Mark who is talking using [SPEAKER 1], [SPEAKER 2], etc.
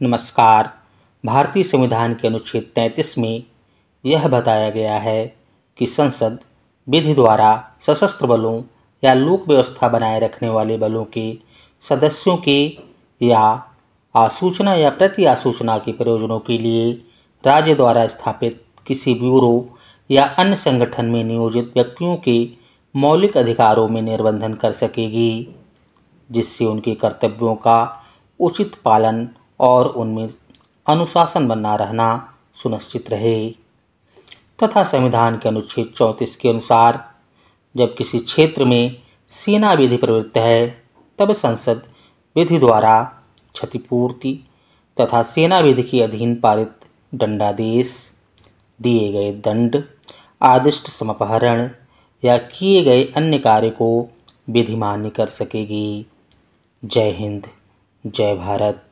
[SPEAKER 1] नमस्कार। भारतीय संविधान के अनुच्छेद तैंतीस में यह बताया गया है कि संसद विधि द्वारा सशस्त्र बलों या लोक व्यवस्था बनाए रखने वाले बलों के सदस्यों के या आसूचना या प्रति आसूचना के प्रयोजनों के लिए राज्य द्वारा स्थापित किसी ब्यूरो या अन्य संगठन में नियोजित व्यक्तियों के मौलिक अधिकारों में निर्बंधन कर सकेगी, जिससे उनके कर्तव्यों का उचित पालन और उनमें अनुशासन बना रहना सुनिश्चित रहे। तथा संविधान के अनुच्छेद चौंतीस के अनुसार, जब किसी क्षेत्र में सेना विधि प्रवृत्त है, तब संसद विधि द्वारा क्षतिपूर्ति तथा सेना विधि के अधीन पारित दंडादेश, दिए गए दंड, आदिष्ट समपहरण या किए गए अन्य कार्य को विधि मान्य कर सकेगी। जय हिंद, जय भारत।